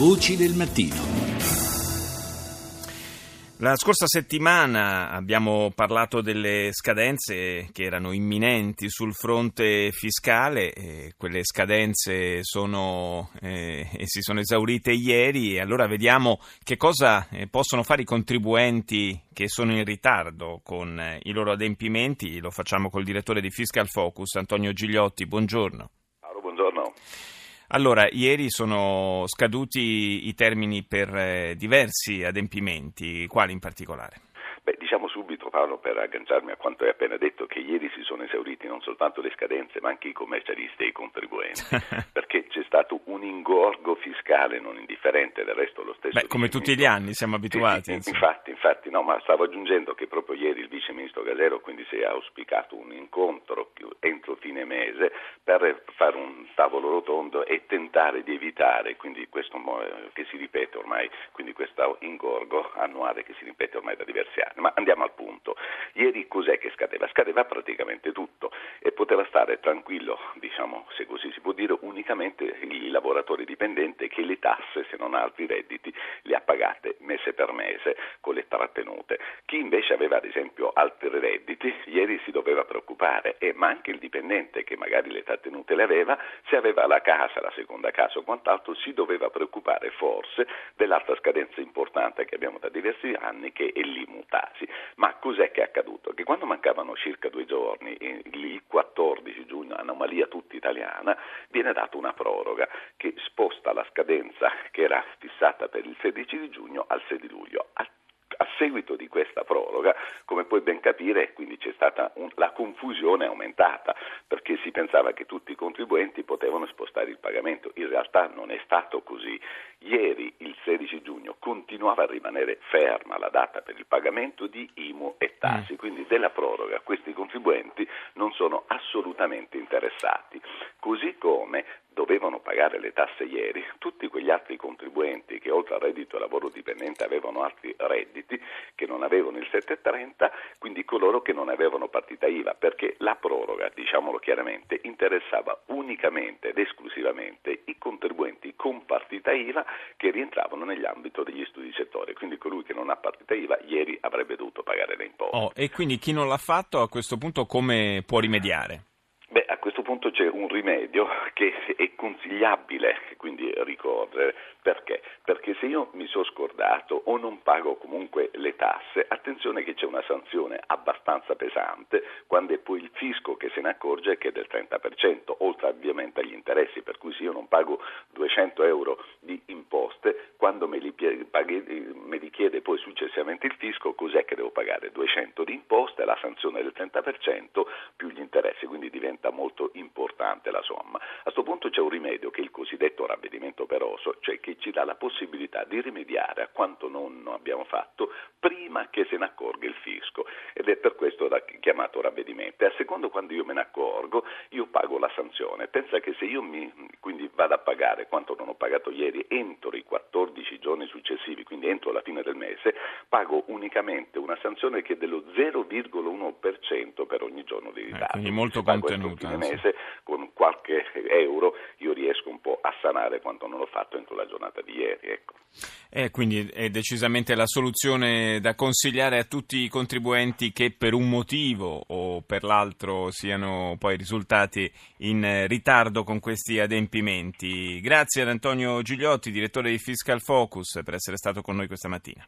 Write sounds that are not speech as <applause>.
Voci del mattino. La scorsa settimana abbiamo parlato delle scadenze che erano imminenti sul fronte fiscale, eh, quelle scadenze sono, eh, si sono esaurite ieri e allora vediamo che cosa eh, possono fare i contribuenti che sono in ritardo con eh, i loro adempimenti. Lo facciamo col direttore di Fiscal Focus, Antonio Gigliotti. Buongiorno. buongiorno. Allora, ieri sono scaduti i termini per eh, diversi adempimenti, quali in particolare? Beh, diciamo Paolo, per agganciarmi a quanto hai appena detto, che ieri si sono esauriti non soltanto le scadenze, ma anche i commercialisti e i contribuenti, <laughs> perché c'è stato un ingorgo fiscale non indifferente, del resto lo stesso. Beh, come tutti gli anni siamo abituati. Sì, infatti, infatti, no, ma stavo aggiungendo che proprio ieri il vice ministro Galero quindi si è auspicato un incontro entro fine mese per fare un tavolo rotondo e tentare di evitare quindi questo che si ripete ormai, quindi questo ingorgo annuale che si ripete ormai da diversi anni. Ma andiamo al punto. Ieri cos'è che scadeva? Scadeva praticamente tutto e poteva stare tranquillo, diciamo se così si può dire, unicamente il lavoratore dipendente che le tasse, se non altri redditi, le ha pagate mese per mese con le trattenute. Chi invece aveva ad esempio altri redditi, ieri si doveva preoccupare, e, ma anche il dipendente che magari le trattenute le aveva, se aveva la casa, la seconda casa o quant'altro, si doveva preoccupare forse dell'altra scadenza importante che abbiamo da diversi anni che è l'imutasi. Ma cos'è che è accaduto? Che quando mancavano circa due giorni, il 14 giugno, anomalia tutta italiana, viene data una proroga che sposta la scadenza che era fissata per il 16 di giugno al 6 di luglio. A a seguito di questa proroga, come puoi ben capire, quindi c'è stata un, la confusione aumentata, perché si pensava che tutti i contribuenti potevano spostare il pagamento. In realtà non è stato così. Ieri, il 16 giugno, continuava a rimanere ferma la data per il pagamento di IMU e tassi, mm. quindi della proroga questi contribuenti non sono assolutamente interessati. Così come dovevano pagare le tasse ieri, tutti quegli altri contribuenti che oltre al reddito lavoro dipendente avevano altri redditi, che non avevano il 730, quindi coloro che non avevano partita IVA, perché la proroga, diciamolo chiaramente, interessava unicamente ed esclusivamente i contribuenti con partita IVA che rientravano nell'ambito degli studi di settore, quindi colui che non ha partita IVA ieri avrebbe dovuto pagare le imposte. Oh, e quindi chi non l'ha fatto a questo punto come può rimediare? Questo punto c'è un rimedio che è consigliabile quindi ricorrere. Perché? Perché se io mi sono scordato o non pago comunque le tasse, attenzione che c'è una sanzione abbastanza pesante quando è poi il fisco che se ne accorge che è del 30%, oltre ovviamente agli interessi, per cui se io non pago 200 euro di imposte, quando me li, paghi, me li chiede poi successivamente il fisco, cos'è che devo pagare? 200 di imposte, la sanzione del 30% più gli interessi, quindi diventa molto importante la somma. A questo punto c'è un rimedio che è il cosiddetto ravvedimento operoso, cioè che ci dà la possibilità di rimediare a quanto non abbiamo fatto prima che se ne accorga il fisco ed è per questo chiamato ravvedimento. E a secondo quando io me ne accorgo, io pago la sanzione. Pensa che se io mi, quindi vado a pagare quanto non ho pagato ieri entro i 14 giorni successivi, quindi entro la fine del mese, pago unicamente una sanzione che è dello 0,1% per ogni giorno di ritardo. Eh, quindi molto contenuta. Fine mese con qualche euro io riesco un po' a sanare quanto non ho fatto entro la giornata di ieri. Ecco. Eh, quindi è decisamente la soluzione da consigliare a tutti i contribuenti che per un motivo o per l'altro siano poi risultati in ritardo con questi adempimenti. Grazie ad Antonio Gigliotti, direttore di Fiscal Focus, per essere stato con noi questa mattina.